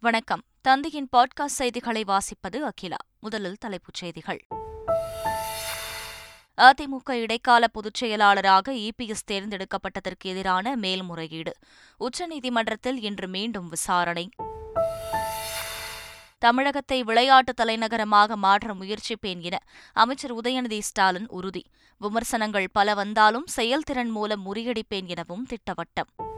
வணக்கம். தந்தையின் பாட்காஸ்ட் செய்திகளை வாசிப்பது அகிலா. முதலில் தலைப்புச் செய்திகள். அதிமுக இடைக்கால பொதுச் செயலாளராக இபிஎஸ் தேர்ந்தெடுக்கப்பட்டதற்கு எதிரான மேல்முறையீடு. உச்சநீதிமன்றத்தில் இன்று மீண்டும் விசாரணை. தமிழகத்தை விளையாட்டு தலைநகரமாக மாற்ற முயற்சிப்பேன் என அமைச்சர் உதயநிதி ஸ்டாலின் உறுதி. விமர்சனங்கள் பல வந்தாலும் செயல்திறன் மூலம் முறியடிப்பேன் எனவும் திட்டவட்டம்.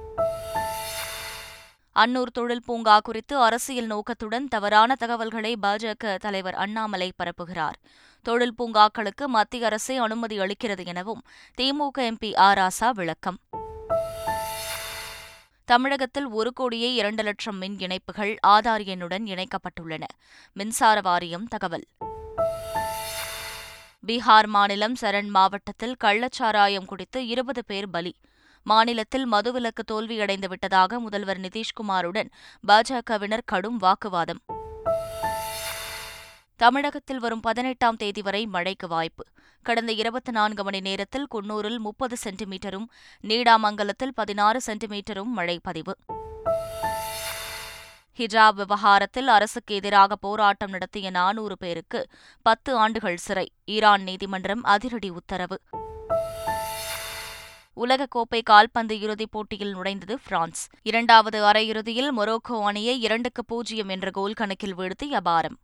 அன்னூர் தொழில் பூங்கா குறித்து அரசியல் நோக்கத்துடன் தவறான தகவல்களை பாஜக தலைவர் அண்ணாமலை பரப்புகிறார். தொழில் பூங்காக்களுக்கு மத்திய அரசே அனுமதி அளிக்கிறது எனவும் திமுக எம்பி ஆராசா விளக்கம். தமிழகத்தில் ஒரு கோடியே இரண்டு லட்சம் மின் இணைப்புகள் ஆதார் எண்ணுடன் இணைக்கப்பட்டுள்ளன. மின்சார வாரியம் தகவல். பீகார் மாநிலம் சரண் மாவட்டத்தில் கள்ளச்சாராயம் குடித்து இருபது பேர் பலி. மாநிலத்தில் மதுவிலக்கு தோல்வியடைந்து விட்டதாக முதல்வர் நிதிஷ்குமாருடன் பாஜகவினர் கடும் வாக்குவாதம். தமிழகத்தில் வரும் பதினெட்டாம் தேதி வரை மழைக்கு வாய்ப்பு. கடந்த இருபத்தி நான்கு மணி நேரத்தில் குன்னூரில் முப்பது சென்டிமீட்டரும் நீடாமங்கலத்தில் பதினாறு சென்டிமீட்டரும் மழை பதிவு. ஹிஜாப் விவகாரத்தில் அரசுக்கு எதிராக போராட்டம் நடத்திய நானூறு பேருக்கு பத்து ஆண்டுகள் சிறை. ஈரான் நீதிமன்றம் அதிரடி உத்தரவு. உலகக்கோப்பை கால்பந்து இறுதிப் போட்டியில் நுழைந்தது பிரான்ஸ். இரண்டாவது அரையிறுதியில் மொரோக்கோ அணியை இரண்டுக்கு பூஜ்ஜியம் என்ற கோல் கணக்கில் வீழ்த்தி அபாரம்.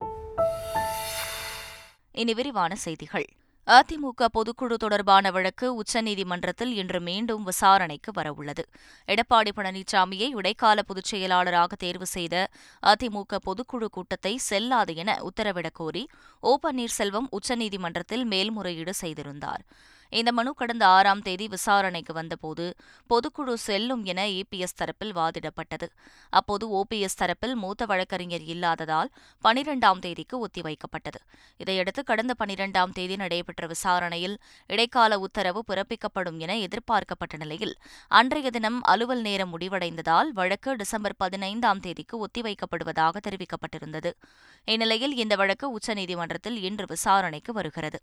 இனி விரிவான செய்திகள். அதிமுக பொதுக்குழு தொடர்பான வழக்கு உச்சநீதிமன்றத்தில் இன்று மீண்டும் விசாரணைக்கு வரவுள்ளது. எடப்பாடி பழனிசாமியை இடைக்கால பொதுச் செயலாளராக தேர்வு செய்த அதிமுக பொதுக்குழு கூட்டத்தை செல்லாது என உத்தரவிடக் கோரி ஓ பன்னீர்செல்வம் உச்சநீதிமன்றத்தில் மேல்முறையீடு செய்திருந்தார். இந்த மனு கடந்த ஆறாம் தேதி விசாரணைக்கு வந்தபோது பொதுக்குழு செல்லும் என ஏபிஎஸ் தரப்பில் வாதிடப்பட்டது. அப்போது ஓபிஎஸ் தரப்பில் மூத்த வழக்கறிஞர் இல்லாததால் பனிரெண்டாம் தேதிக்கு ஒத்திவைக்கப்பட்டது. இதையடுத்து கடந்த பனிரெண்டாம் தேதி நடைபெற்ற விசாரணையில் இடைக்கால உத்தரவு பிறப்பிக்கப்படும் என எதிர்பார்க்கப்பட்ட நிலையில் அன்றைய தினம் அலுவல் நேரம் முடிவடைந்ததால் வழக்கு டிசம்பர் பதினைந்தாம் தேதிக்கு ஒத்திவைக்கப்படுவதாக தெரிவிக்கப்பட்டிருந்தது. இந்நிலையில் இந்த வழக்கு உச்சநீதிமன்றத்தில் இன்று விசாரணைக்கு வருகிறது.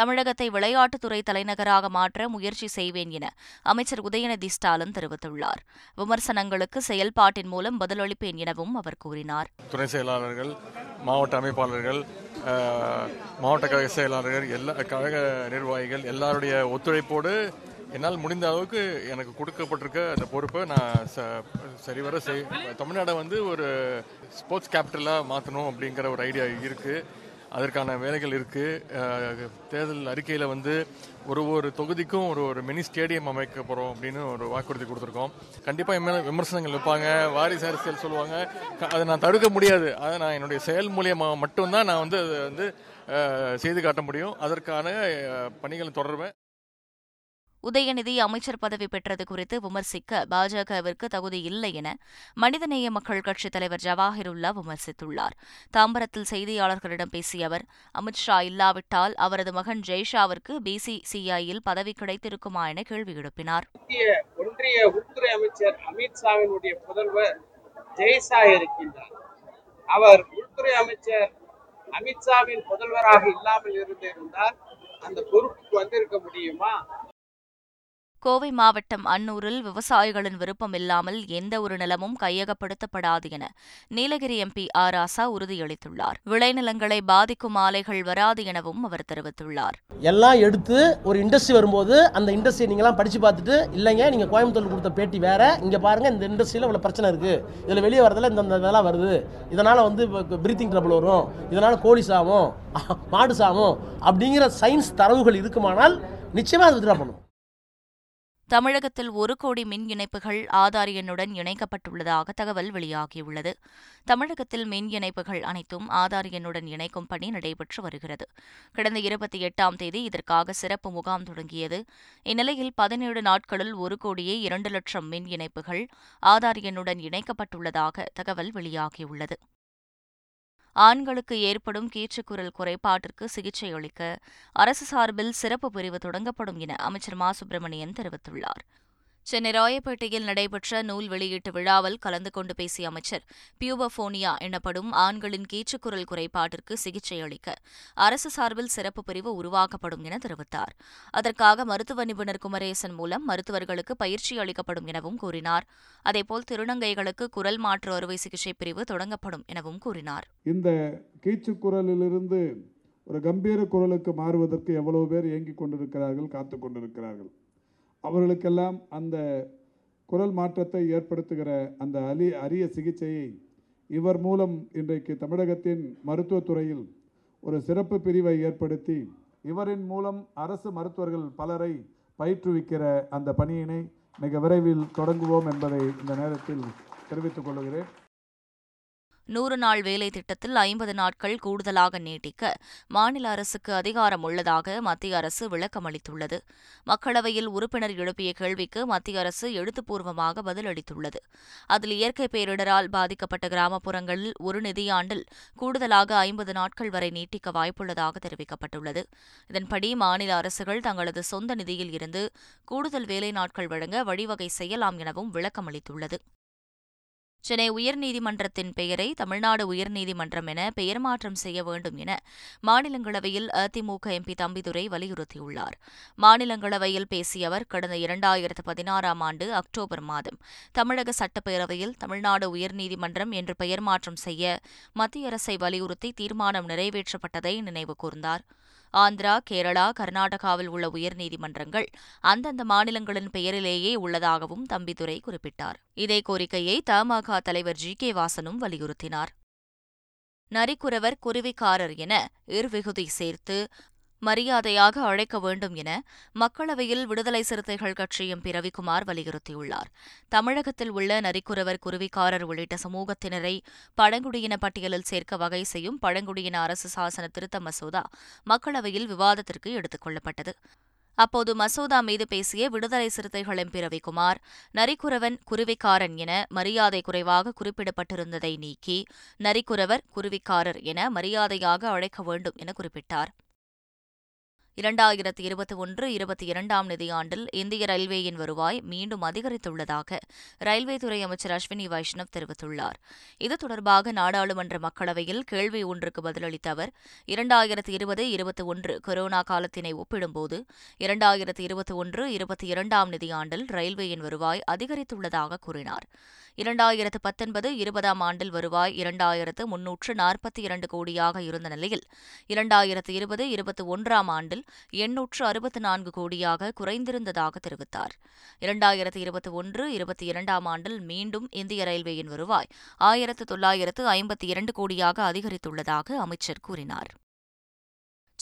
தமிழகத்தை விளையாட்டுத்துறை தலைநகராக மாற்ற முயற்சி செய்வேன் என அமைச்சர் உதயநிதி ஸ்டாலின் தெரிவித்துள்ளார். விமர்சனங்களுக்கு செயல்பாட்டின் மூலம் பதிலளிப்பேன் எனவும் அவர் கூறினார். துணை செயலாளர்கள் மாவட்ட அமைப்பாளர்கள் மாவட்ட கழக செயலாளர்கள் எல்லா கழக நிர்வாகிகள் எல்லாருடைய ஒத்துழைப்போடு என்னால் முடிந்த அளவுக்கு எனக்கு கொடுக்கப்பட்டிருக்க அந்த பொறுப்பை நான் சரிவர செய் தமிழ்நாடை வந்து ஒரு ஸ்போர்ட்ஸ் கேபிட்டலாக மாற்றணும் அப்படிங்கிற ஒரு ஐடியா இருக்குது அதற்கான வேலைகள் இருக்குது தேர்தல் அறிக்கையில் வந்து ஒரு ஒரு தொகுதிக்கும் ஒரு ஒரு மினி ஸ்டேடியம் அமைக்க போகிறோம் அப்படின்னு ஒரு வாக்குறுதி கொடுத்துருக்கோம். கண்டிப்பாக என் மேலே விமர்சனங்கள் வைப்பாங்க. வாரிசு அரசியல் சொல்லுவாங்க. அதை நான் தடுக்க முடியாது. அதை நான் என்னுடைய செயல் மூலியமாக மட்டும்தான் நான் வந்து அதை வந்து செய்து காட்ட முடியும். அதற்கான பணிகளை தொடர்வேன். உதயநிதி அமைச்சர் பதவி பெற்றது குறித்து விமர்சிக்க பாஜகவிற்கு தகுதி இல்லை என மனிதநேய மக்கள் கட்சித் தலைவர் ஜவாஹிருல்லா விமர்சித்துள்ளார். தாம்பரத்தில் செய்தியாளர்களிடம் பேசிய அவர் அமித்ஷா இல்லாவிட்டால் அவரது மகன் ஜெய்ஷாவிற்கு பிசிசிஐயில் பதவி கிடைத்திருக்குமா என கேள்வி எழுப்பினார். ஒன்றிய உள்துறை அமைச்சர் அமித்ஷாவினுடைய புதல்வர் ஜெய்ஷா இருக்கின்றார். அவர் உள்துறை அமைச்சர் அமித்ஷாவின் புதல்வராக இல்லாமல் இருந்திருந்தால் அந்த பொறுப்புக்கு வந்திருக்க முடியுமா? கோவை மாவட்டம் அன்னூரில் விவசாயிகளின் விருப்பம் இல்லாமல் எந்த ஒரு நிலமும் கையகப்படுத்தப்படாது என நீலகிரி எம்பி ஆர் ராசா உறுதியளித்துள்ளார். விளைநிலங்களை பாதிக்கும் ஆலைகள் வராது எனவும் அவர் தெரிவித்துள்ளார். எல்லாம் எடுத்து ஒரு இண்டஸ்ட்ரி வரும்போது அந்த இண்டஸ்ட்ரி நீங்களாம் படிச்சு பார்த்துட்டு இல்லைங்க நீங்க கோயம்புத்தூர் கொடுத்த பேட்டி வேற இங்க பாருங்க இந்த இண்டஸ்ட்ரியில இவ்வளவு பிரச்சனை இருக்கு. இதுல வெளியே வரதுல இந்த இதெல்லாம் வருது. இதனால வந்து பிரீத்திங் ட்ரபிள் வரும். இதனால கோழி சாவும் மாடு சாவும் அப்படிங்கிற சயின்ஸ் தரவுகள் இருக்குமானால் நிச்சயமா அது வித்ரா பண்ணும் தமிழகத்தில் ஒரு கோடி மின் இணைப்புகள் ஆதார் எண்ணுடன் இணைக்கப்பட்டுள்ளதாக தகவல் வெளியாகியுள்ளது. தமிழகத்தில் மின் இணைப்புகள் அனைத்தும் ஆதார் எண்ணுடன் இணைக்கும் பணி நடைபெற்று வருகிறது. கடந்த இருபத்தி எட்டாம் தேதி இதற்காக சிறப்பு முகாம் தொடங்கியது. இந்நிலையில் பதினேழு நாட்களில் ஒரு கோடியே இரண்டு லட்சம் மின் இணைப்புகள் ஆதார் எண்ணுடன் இணைக்கப்பட்டுள்ளதாக தகவல் வெளியாகியுள்ளது. ஆண்களுக்கு ஏற்படும் கீச்சுக்குரல் குறைபாட்டிற்கு சிகிச்சை அளிக்க அரசு சார்பில் சிறப்பு பிரிவு தொடங்கப்படும் என அமைச்சர் மா. சுப்பிரமணியன் தெரிவித்துள்ளார். சென்னை ராயப்பேட்டையில் நடைபெற்ற நூல் வெளியீட்டு விழாவில் கலந்து கொண்டு பேசிய அமைச்சர் பியூபஃபோனியா எனப்படும் ஆண்களின் கீச்சுக்குரல் குறைபாட்டிற்கு சிகிச்சை அளிக்க அரசு சார்பில் சிறப்பு பிரிவு உருவாக்கப்படும் என தெரிவித்தார். அதற்காக மருத்துவ நிபுணர் குமரேசன் மூலம் மருத்துவர்களுக்கு பயிற்சி அளிக்கப்படும் எனவும் கூறினார். அதேபோல் திருநங்கைகளுக்கு குரல் மாற்று அறுவை சிகிச்சை பிரிவு தொடங்கப்படும் எனவும் கூறினார். இந்த கீச்சுக்குரலிலிருந்து ஒரு கம்பீர குரலுக்கு மாறுவதற்கு எவ்வளவு பேர் இயங்கிக் கொண்டிருக்கிறார்கள் காத்து கொண்டிருக்கிறார்கள்? அவர்களுக்கெல்லாம் அந்த குரல் மாற்றத்தை ஏற்படுத்துகிற அந்த அலி அரிய சிகிச்சையை இவர் மூலம் இன்றைக்கு தமிழகத்தின் மருத்துவத்துறையில் ஒரு சிறப்பு பிரிவை ஏற்படுத்தி இவரின் மூலம் அரசு மருத்துவர்கள் பலரை பயிற்றுவிக்கிற அந்த பணியினை மிக விரைவில் தொடங்குவோம் என்பதை இந்த நேரத்தில் தெரிவித்துக் கொள்கிறேன். நூறு நாள் வேலை திட்டத்தில் ஐம்பது நாட்கள் கூடுதலாக நீட்டிக்க மாநில அரசுக்கு அதிகாரம் உள்ளதாக மத்திய அரசு விளக்கமளித்துள்ளது மக்களவையில் உறுப்பினர் எழுப்பிய கேள்விக்கு மத்திய அரசு எழுத்துப்பூர்வமாக பதிலளித்துள்ளது. அதில் இயற்கை பேரிடரால் பாதிக்கப்பட்ட கிராமப்புறங்களில் ஒரு நிதியாண்டில் கூடுதலாக ஐம்பது நாட்கள் வரை நீட்டிக்க வாய்ப்புள்ளதாக தெரிவிக்கப்பட்டுள்ளது. இதன்படி மாநில அரசுகள் தங்களது சொந்த நிதியில் இருந்து கூடுதல் வேலை நாட்கள் வழங்க வழிவகை செய்யலாம் எனவும் விளக்கமளித்துள்ளது சென்னை உயர்நீதிமன்றத்தின் பெயரை தமிழ்நாடு உயர்நீதிமன்றம் என பெயர் மாற்றம் செய்ய வேண்டும் என மாநிலங்களவையில் அதிமுக எம்பி தம்பிதுரை வலியுறுத்தியுள்ளார். மாநிலங்களவையில் பேசிய அவர் கடந்த இரண்டாயிரத்து பதினாறாம் ஆண்டு அக்டோபர் மாதம் தமிழக சட்டப்பேரவையில் தமிழ்நாடு உயர்நீதிமன்றம் என்று பெயர் மாற்றம் செய்ய மத்திய அரசை வலியுறுத்தி தீர்மானம் நிறைவேற்றப்பட்டதை நினைவு கூர்ந்தாா் ஆந்திரா கேரளா கர்நாடகாவில் உள்ள உயர்நீதிமன்றங்கள் அந்தந்த மாநிலங்களின் பெயரிலேயே உள்ளதாகவும் தம்பிதுரை குறிப்பிட்டார். இதே கோரிக்கையை தமாக தலைவர் ஜி. கே. வாசனும் வலியுறுத்தினார். நரிக்குறவர் குருவிக்காரர் என இர்விகுதி சேர்த்து மரியாதையாக அழைக்க வேண்டும் என மக்களவையில் விடுதலை சிறுத்தைகள் கட்சி எம்பி ரவிக்குமார் வலியுறுத்தியுள்ளார். தமிழகத்தில் உள்ள நரிக்குறவர் குருவிக்காரர் உள்ளிட்ட சமூகத்தினரை பழங்குடியின பட்டியலில் சேர்க்க வகை செய்யும் பழங்குடியின அரசு சாசன திருத்த மசோதா மக்களவையில் விவாதத்திற்கு எடுத்துக் கொள்ளப்பட்டது. அப்போது மசோதா மீது பேசிய விடுதலை சிறுத்தைகள் எம்பி ரவிக்குமார் நரிக்குறவன் குருவிக்காரன் என மரியாதை குறைவாக குறிப்பிடப்பட்டிருந்ததை நீக்கி நரிக்குறவர் குருவிக்காரர் என மரியாதையாக அழைக்க வேண்டும் என குறிப்பிட்டார். இரண்டாயிரத்தி இருபத்தி ஒன்று இருபத்தி இரண்டாம் நிதியாண்டில் இந்திய ரயில்வேயின் வருவாய் மீண்டும் அதிகரித்துள்ளதாக ரயில்வே துறை அமைச்சர் அஸ்வினி வைஷ்ணவ் தெரிவித்துள்ளார். இது தொடர்பாக நாடாளுமன்ற மக்களவையில் கேள்வி ஒன்றுக்கு பதிலளித்த அவர் இரண்டாயிரத்தி இருபது இருபத்தி ஒன்று கொரோனா காலத்தினை ஒப்பிடும்போது இரண்டாயிரத்தி இருபத்தி ஒன்று இருபத்தி இரண்டாம் நிதியாண்டில் ரயில்வேயின் வருவாய் அதிகரித்துள்ளதாக கூறினார். இரண்டாயிரத்து பத்தொன்பது இருபதாம் ஆண்டில் வருவாய் இரண்டாயிரத்து முன்னூற்று நாற்பத்தி இரண்டு கோடியாக இருந்த நிலையில் இரண்டாயிரத்து இருபது இருபத்தி ஒன்றாம் ஆண்டில் எண்ணூற்று அறுபத்து நான்கு கோடியாக குறைந்திருந்ததாக தெரிவித்தார். இரண்டாயிரத்து இருபத்தி ஒன்று இருபத்தி இரண்டாம் ஆண்டில் மீண்டும் இந்திய ரயில்வேயின் வருவாய் ஆயிரத்து தொள்ளாயிரத்து ஐம்பத்தி இரண்டு கோடியாக அதிகரித்துள்ளதாக அமைச்சர் கூறினார்.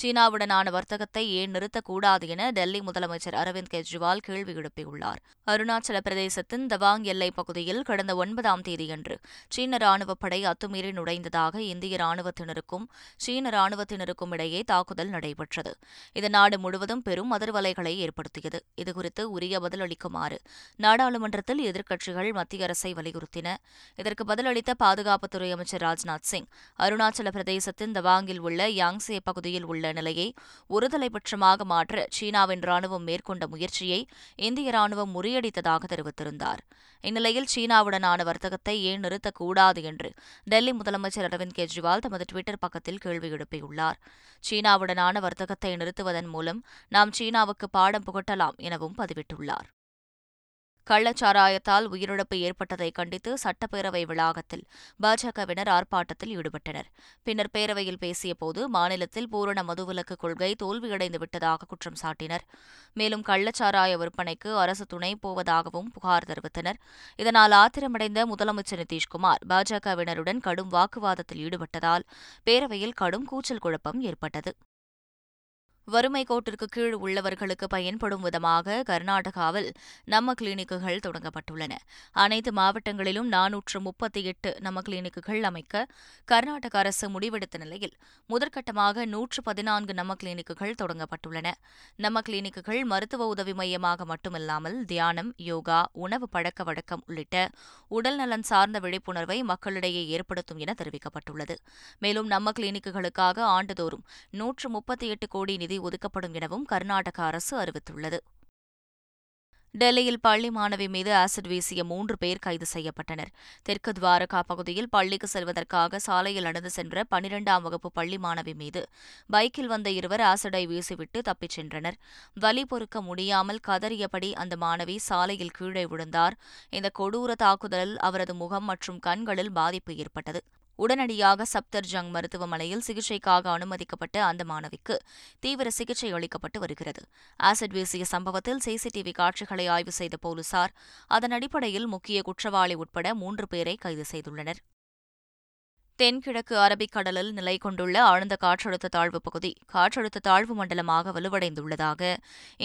சீனாவுடனான வர்த்தகத்தை ஏன் நிறுத்தக்கூடாது என டெல்லி முதலமைச்சர் அரவிந்த் கெஜ்ரிவால் கேள்வி எழுப்பியுள்ளார். அருணாச்சல பிரதேசத்தின் தவாங் எல்லைப் பகுதியில் கடந்த ஒன்பதாம் தேதியன்று சீன ராணுவப் படை அத்துமீறி நுழைந்ததாக இந்திய ராணுவத்தினருக்கும் சீன ராணுவத்தினருக்கும் இடையே தாக்குதல் நடைபெற்றது. இது நாடு முழுவதும் பெரும் அதிர்வலைகளை ஏற்படுத்தியது. இதுகுறித்து உரிய பதிலளிக்குமாறு நாடாளுமன்றத்தில் எதிர்க்கட்சிகள் மத்திய அரசை வலியுறுத்தின. இதற்கு பதிலளித்த பாதுகாப்புத்துறை அமைச்சர் ராஜ்நாத் சிங் அருணாச்சல பிரதேசத்தின் தவாங்கில் உள்ள யாங்சே பகுதியில் உள்ள நிலையை ஒருதலைபட்சமாக மாற்ற சீனாவின் ராணுவம் மேற்கொண்ட முயற்சியை இந்திய ராணுவம் முறியடித்ததாக தெரிவித்திருந்தார். இந்நிலையில் சீனாவுடனான வர்த்தகத்தை ஏன் நிறுத்தக்கூடாது என்று டெல்லி முதலமைச்சர் அரவிந்த் கெஜ்ரிவால் தமது டுவிட்டர் பக்கத்தில் கேள்வி எழுப்பியுள்ளார். சீனாவுடனான வர்த்தகத்தை நிறுத்துவதன் மூலம் நாம் சீனாவுக்கு பாடம் புகட்டலாம் எனவும் பதிவிட்டுள்ளார். கள்ளச்சாராயத்தால் உயிரிழப்பு ஏற்பட்டதை கண்டித்து சட்டப்பேரவை வளாகத்தில் பாஜகவினர் ஆர்ப்பாட்டத்தில் ஈடுபட்டனர். பின்னர் பேரவையில் பேசியபோது மாநிலத்தில் பூரண மதுவிலக்கு கொள்கை தோல்வியடைந்து விட்டதாக குற்றம் சாட்டினர். மேலும் கள்ளச்சாராய விற்பனைக்கு அரசு துணை போவதாகவும் புகார் தெரிவித்தனர். இதனால் ஆத்திரமடைந்த முதலமைச்சர் நிதிஷ்குமார் பாஜகவினருடன் கடும் வாக்குவாதத்தில் ஈடுபட்டதால் பேரவையில் கடும் கூச்சல் குழப்பம் ஏற்பட்டது. வறுமை கோட்டிற்கு கீழ் உள்ளவர்களுக்கு பயன்படும் விதமாக கர்நாடகாவில் நம்ம கிளினிக்குகள் தொடங்கப்பட்டுள்ளன. அனைத்து மாவட்டங்களிலும் நானூற்று முப்பத்தி எட்டு நம்ம கிளினிக்குகள் அமைக்க கர்நாடக அரசு முடிவெடுத்த நிலையில் முதற்கட்டமாக நூற்று பதினான்கு நம்ம கிளினிக்குகள் தொடங்கப்பட்டுள்ளன. நம்ம கிளினிக்குகள் மருத்துவ உதவி மையமாக மட்டுமில்லாமல் தியானம் யோகா உணவு பழக்க வழக்கம் உள்ளிட்ட உடல்நலன் சார்ந்த விழிப்புணர்வை மக்களிடையே ஏற்படுத்தும் என தெரிவிக்கப்பட்டுள்ளது. மேலும் நம்ம கிளினிக்குகளுக்காக ஆண்டுதோறும் நூற்று முப்பத்தி எட்டு கோடி நிதி ஒதுக்கப்படும் எனவும் கர்நாடக அரசு அறிவித்துள்ளது. டெல்லியில் பள்ளி மாணவி மீது ஆசிட் வீசிய மூன்று பேர் கைது செய்யப்பட்டனர். தெற்கு துவாரகா பகுதியில் பள்ளிக்கு செல்வதற்காக சாலையில் நடந்து சென்ற பனிரெண்டாம் வகுப்பு பள்ளி மாணவி மீது பைக்கில் வந்த இருவர் ஆசிடை வீசிவிட்டு தப்பிச் சென்றனர். வலி பொறுக்க முடியாமல் கதறியபடி அந்த மாணவி சாலையில் கீழே விழுந்தார். இந்த கொடூர தாக்குதலில் அவரது முகம் மற்றும் கண்களில் பாதிப்பு ஏற்பட்டது. உடனடியாக சப்தர்ஜங் மருத்துவமனையில் சிகிச்சைக்காக அனுமதிக்கப்பட்ட அந்த மாணவிக்கு தீவிர சிகிச்சை அளிக்கப்பட்டு வருகிறது. ஆசிட் வீசிய சம்பவத்தில் சிசிடிவி காட்சிகளை ஆய்வு செய்த போலீசார் அதன் அடிப்படையில் முக்கிய குற்றவாளி உட்பட மூன்று பேரை கைது செய்துள்ளனர். தென்கிழக்கு அரபிக்கடலில் நிலை கொண்டுள்ள ஆழ்ந்த காற்றழுத்த தாழ்வு பகுதி காற்றழுத்த தாழ்வு மண்டலமாக வலுவடைந்துள்ளதாக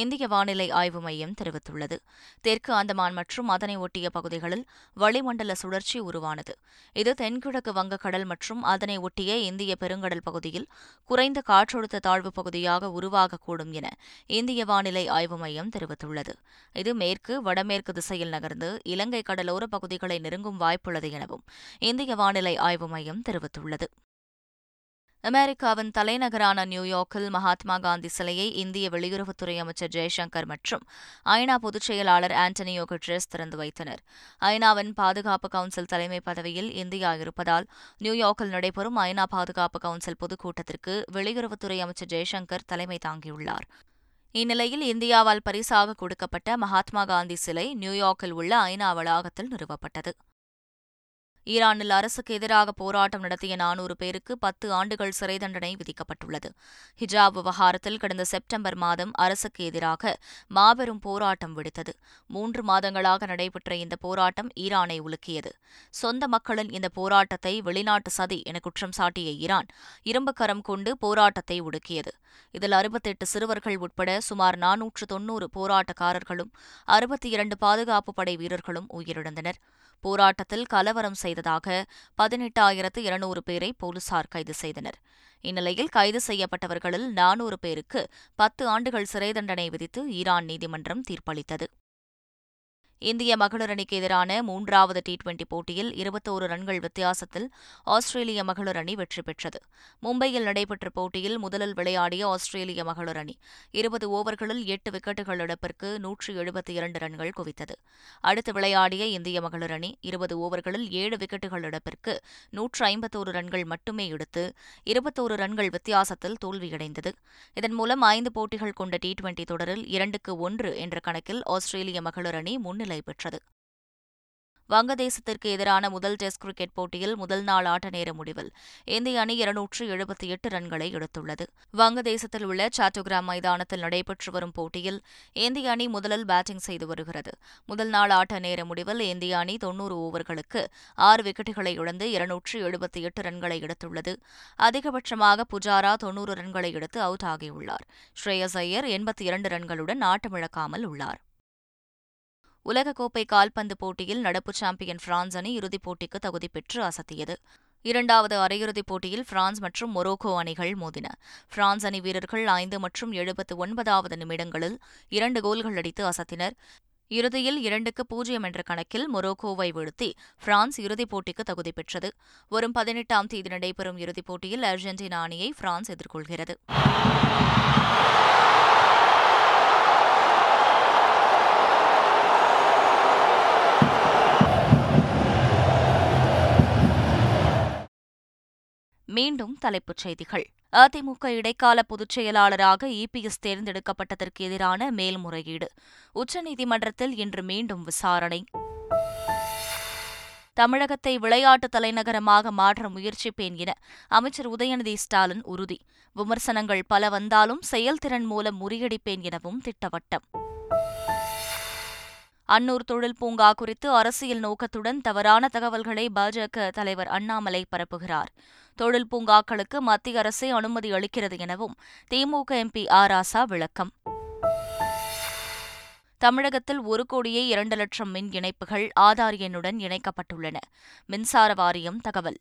இந்திய வானிலை ஆய்வு மையம் தெரிவித்துள்ளது. தெற்கு அந்தமான் மற்றும் அதனை ஒட்டிய பகுதிகளில் வளிமண்டல சுழற்சி உருவானது. இது தென்கிழக்கு வங்கக்கடல் மற்றும் அதனை ஒட்டிய இந்திய பெருங்கடல் பகுதியில் குறைந்த காற்றழுத்த தாழ்வு பகுதியாக உருவாகக்கூடும் என இந்திய வானிலை ஆய்வு மையம் தெரிவித்துள்ளது. இது மேற்கு வடமேற்கு திசையில் நகர்ந்து இலங்கை கடலோர பகுதிகளை நெருங்கும் வாய்ப்புள்ளது எனவும் இந்திய வானிலை ஆய்வு மையம் தெரிவித்துள்ளது. அமெரிக்காவின் தலைநகரான நியூயார்க்கில் மகாத்மா காந்தி சிலையை இந்திய வெளியுறவுத்துறை அமைச்சர் ஜெய்சங்கர் மற்றும் ஐநா பொதுச் செயலாளர் ஆண்டனியோ குட்ரஸ் திறந்து வைத்தனர். ஐநாவின் பாதுகாப்பு கவுன்சில் தலைமை பதவியில் இந்தியா இருப்பதால் நியூயார்க்கில் நடைபெறும் ஐநா பாதுகாப்பு கவுன்சில் பொதுக்கூட்டத்திற்கு வெளியுறவுத்துறை அமைச்சர் ஜெய்சங்கர் தலைமை தாங்கியுள்ளார். இந்நிலையில் இந்தியாவால் பரிசாக கொடுக்கப்பட்ட மகாத்மா காந்தி சிலை நியூயார்க்கில் உள்ள ஐநா வளாகத்தில் நிறுவப்பட்டது. ஈரானில் அரசுக்கு எதிராக போராட்டம் நடத்திய நானூறு பேருக்கு பத்து ஆண்டுகள் சிறை தண்டனை விதிக்கப்பட்டுள்ளது. ஹிஜாப் விவகாரத்தில் கடந்த செப்டம்பர் மாதம் அரசுக்கு எதிராக மாபெரும் போராட்டம் வெடித்தது. மூன்று மாதங்களாக நடைபெற்ற இந்த போராட்டம் ஈரானை உலுக்கியது. சொந்த மக்களின் இந்த போராட்டத்தை வெளிநாட்டு சதி என குற்றம் சாட்டிய ஈரான் இரும்புக்கரம் கொண்டு போராட்டத்தை ஒடுக்கியது. இதில் அறுபத்தெட்டு சிறுவர்கள் உட்பட சுமார் நானூற்று தொன்னூறு போராட்டக்காரர்களும் அறுபத்தி இரண்டு பாதுகாப்பு படை வீரர்களும் உயிரிழந்தனர். போராட்டத்தில் கலவரம் செய்ததாக பதினெட்டாயிரத்து இருநூறு பேரை போலீசார் கைது செய்தனர். இந்நிலையில் கைது செய்யப்பட்டவர்களில் நானூறு பேருக்கு பத்து ஆண்டுகள் சிறை தண்டனை விதித்து ஈரான் நீதிமன்றம் தீர்ப்பளித்தது. இந்திய மகளிர் அணிக்கு எதிரான மூன்றாவது டி டுவெண்டி போட்டியில் இருபத்தோரு ரன்கள் வித்தியாசத்தில் ஆஸ்திரேலிய மகளிர் அணி வெற்றி பெற்றது. மும்பையில் நடைபெற்ற போட்டியில் முதலில் விளையாடிய ஆஸ்திரேலிய மகளிர் அணி இருபது ஓவர்களில் எட்டு விக்கெட்டுகள் இழப்பிற்கு நூற்றி எழுபத்தி இரண்டு ரன்கள் குவித்தது. அடுத்து விளையாடிய இந்திய மகளிர் அணி இருபது ஓவர்களில் ஏழு விக்கெட்டுகள் இழப்பிற்கு நூற்று ஐம்பத்தோரு ரன்கள் மட்டுமே எடுத்து இருபத்தோரு ரன்கள் வித்தியாசத்தில் தோல்வியடைந்தது. இதன் மூலம் ஐந்து போட்டிகள் கொண்ட டி டுவெண்டி தொடரில் இரண்டுக்கு ஒன்று என்ற கணக்கில் ஆஸ்திரேலிய மகளிர் அணி முன்னிலை பெற்றது வங்கதேசத்திற்கு எதிரான முதல் டெஸ்ட் கிரிக்கெட் போட்டியில் முதல் நாள் ஆட்ட நேர முடிவில் இந்திய அணி இருநூற்று எழுபத்தி எட்டு ரன்களை எடுத்துள்ளது. வங்கதேசத்தில் உள்ள சாட்டோகிராம் மைதானத்தில் நடைபெற்று வரும் போட்டியில் இந்திய அணி முதலில் பேட்டிங் செய்து வருகிறது. முதல் நாள் ஆட்ட நேர முடிவில் இந்திய அணி தொன்னூறு ஓவர்களுக்கு ஆறு விக்கெட்டுகளை இழந்து இருநூற்று எழுபத்தி எட்டு ரன்களை எடுத்துள்ளது. அதிகபட்சமாக புஜாரா தொன்னூறு ரன்களை எடுத்து அவுட் ஆகியுள்ளார். ஸ்ரேயஸ் ஐயர் எண்பத்தி இரண்டு ரன்களுடன் ஆட்டமிழக்காமல் உள்ளார். உலகக்கோப்பை கால்பந்து போட்டியில் நடப்பு சாம்பியன் பிரான்ஸ் அணி இறுதிப் போட்டிக்கு தகுதி பெற்று அசத்தியது. இரண்டாவது அரையிறுதிப் போட்டியில் பிரான்ஸ் மற்றும் மொரோக்கோ அணிகள் மோதின. பிரான்ஸ் அணி வீரர்கள் ஐந்து மற்றும் எழுபத்து ஒன்பதாவது நிமிடங்களில் இரண்டு கோல்கள் அடித்து அசத்தினர். இறுதியில் இரண்டுக்கு பூஜ்ஜியம் என்ற கணக்கில் மொரோக்கோவை வீழ்த்தி பிரான்ஸ் இறுதிப் போட்டிக்கு தகுதி பெற்றது. வரும் பதினெட்டாம் தேதி நடைபெறும் இறுதிப் போட்டியில் அர்ஜென்டினா அணியை பிரான்ஸ் எதிர்கொள்கிறது. மீண்டும் தலைப்புச் செய்திகள். அதிமுக இடைக்கால பொதுச் செயலாளராக இபிஎஸ் தேர்ந்தெடுக்கப்பட்டதற்கு எதிரான மேல்முறையீடு. உச்சநீதிமன்றத்தில் இன்று மீண்டும் விசாரணை. தமிழகத்தை விளையாட்டு தலைநகரமாக மாற்ற முயற்சிப்பேன் என அமைச்சர் உதயநிதி ஸ்டாலின் உறுதி. விமர்சனங்கள் பல வந்தாலும் செயல்திறன் மூலம் முறியடிப்பேன் எனவும் திட்டவட்டம். அன்னூர் தொழில் பூங்கா குறித்து அரசியல் நோக்கத்துடன் தவறான தகவல்களை பாஜக தலைவர் அண்ணாமலை பரப்புகிறார். தொழில் பூங்காக்களுக்கு மத்திய அரசே அனுமதி அளிக்கிறது எனவும் திமுக எம்பி ஆ ராசா விளக்கம். தமிழகத்தில் ஒரு கோடியே இரண்டு லட்சம் மின் இணைப்புகள் ஆதார் எண்ணுடன் இணைக்கப்பட்டுள்ளன. மின்சார வாரியம் தகவல்.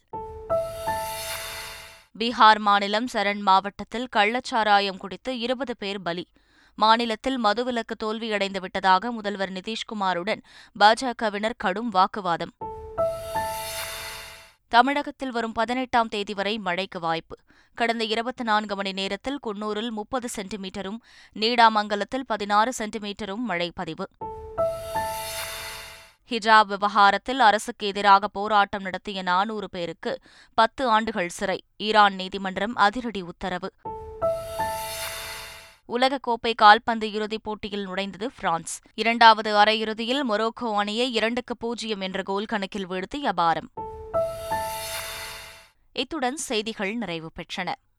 பீகார் மாநிலம் சரண் மாவட்டத்தில் கள்ளச்சாராயம் குடித்து இருபது பேர் பலி. மாநிலத்தில் மதுவிலக்கு தோல்வியடைந்து விட்டதாக முதல்வர் நிதிஷ்குமாருடன் பாஜகவினர் கடும் வாக்குவாதம். தமிழகத்தில் வரும் பதினெட்டாம் தேதி வரை மழைக்கு வாய்ப்பு. கடந்த இருபத்தி நான்கு மணி நேரத்தில் குன்னூரில் முப்பது சென்டிமீட்டரும் நீடாமங்கலத்தில் பதினாறு சென்டிமீட்டரும் மழை பதிவு. ஹிஜாப் விவகாரத்தில் அரசுக்கு எதிராக போராட்டம் நடத்திய நானூறு பேருக்கு பத்து ஆண்டுகள் சிறை. ஈரான் நீதிமன்றம் அதிரடி உத்தரவு. உலகக்கோப்பை கால்பந்து இறுதிப் போட்டியில் நுழைந்தது பிரான்ஸ். இரண்டாவது அரையிறுதியில் மொரோக்கோ அணியை இரண்டுக்கு பூஜ்ஜியம் என்ற கோல் கணக்கில் வீழ்த்தி அபாரம். இத்துடன் செய்திகள் நிறைவு பெற்றன.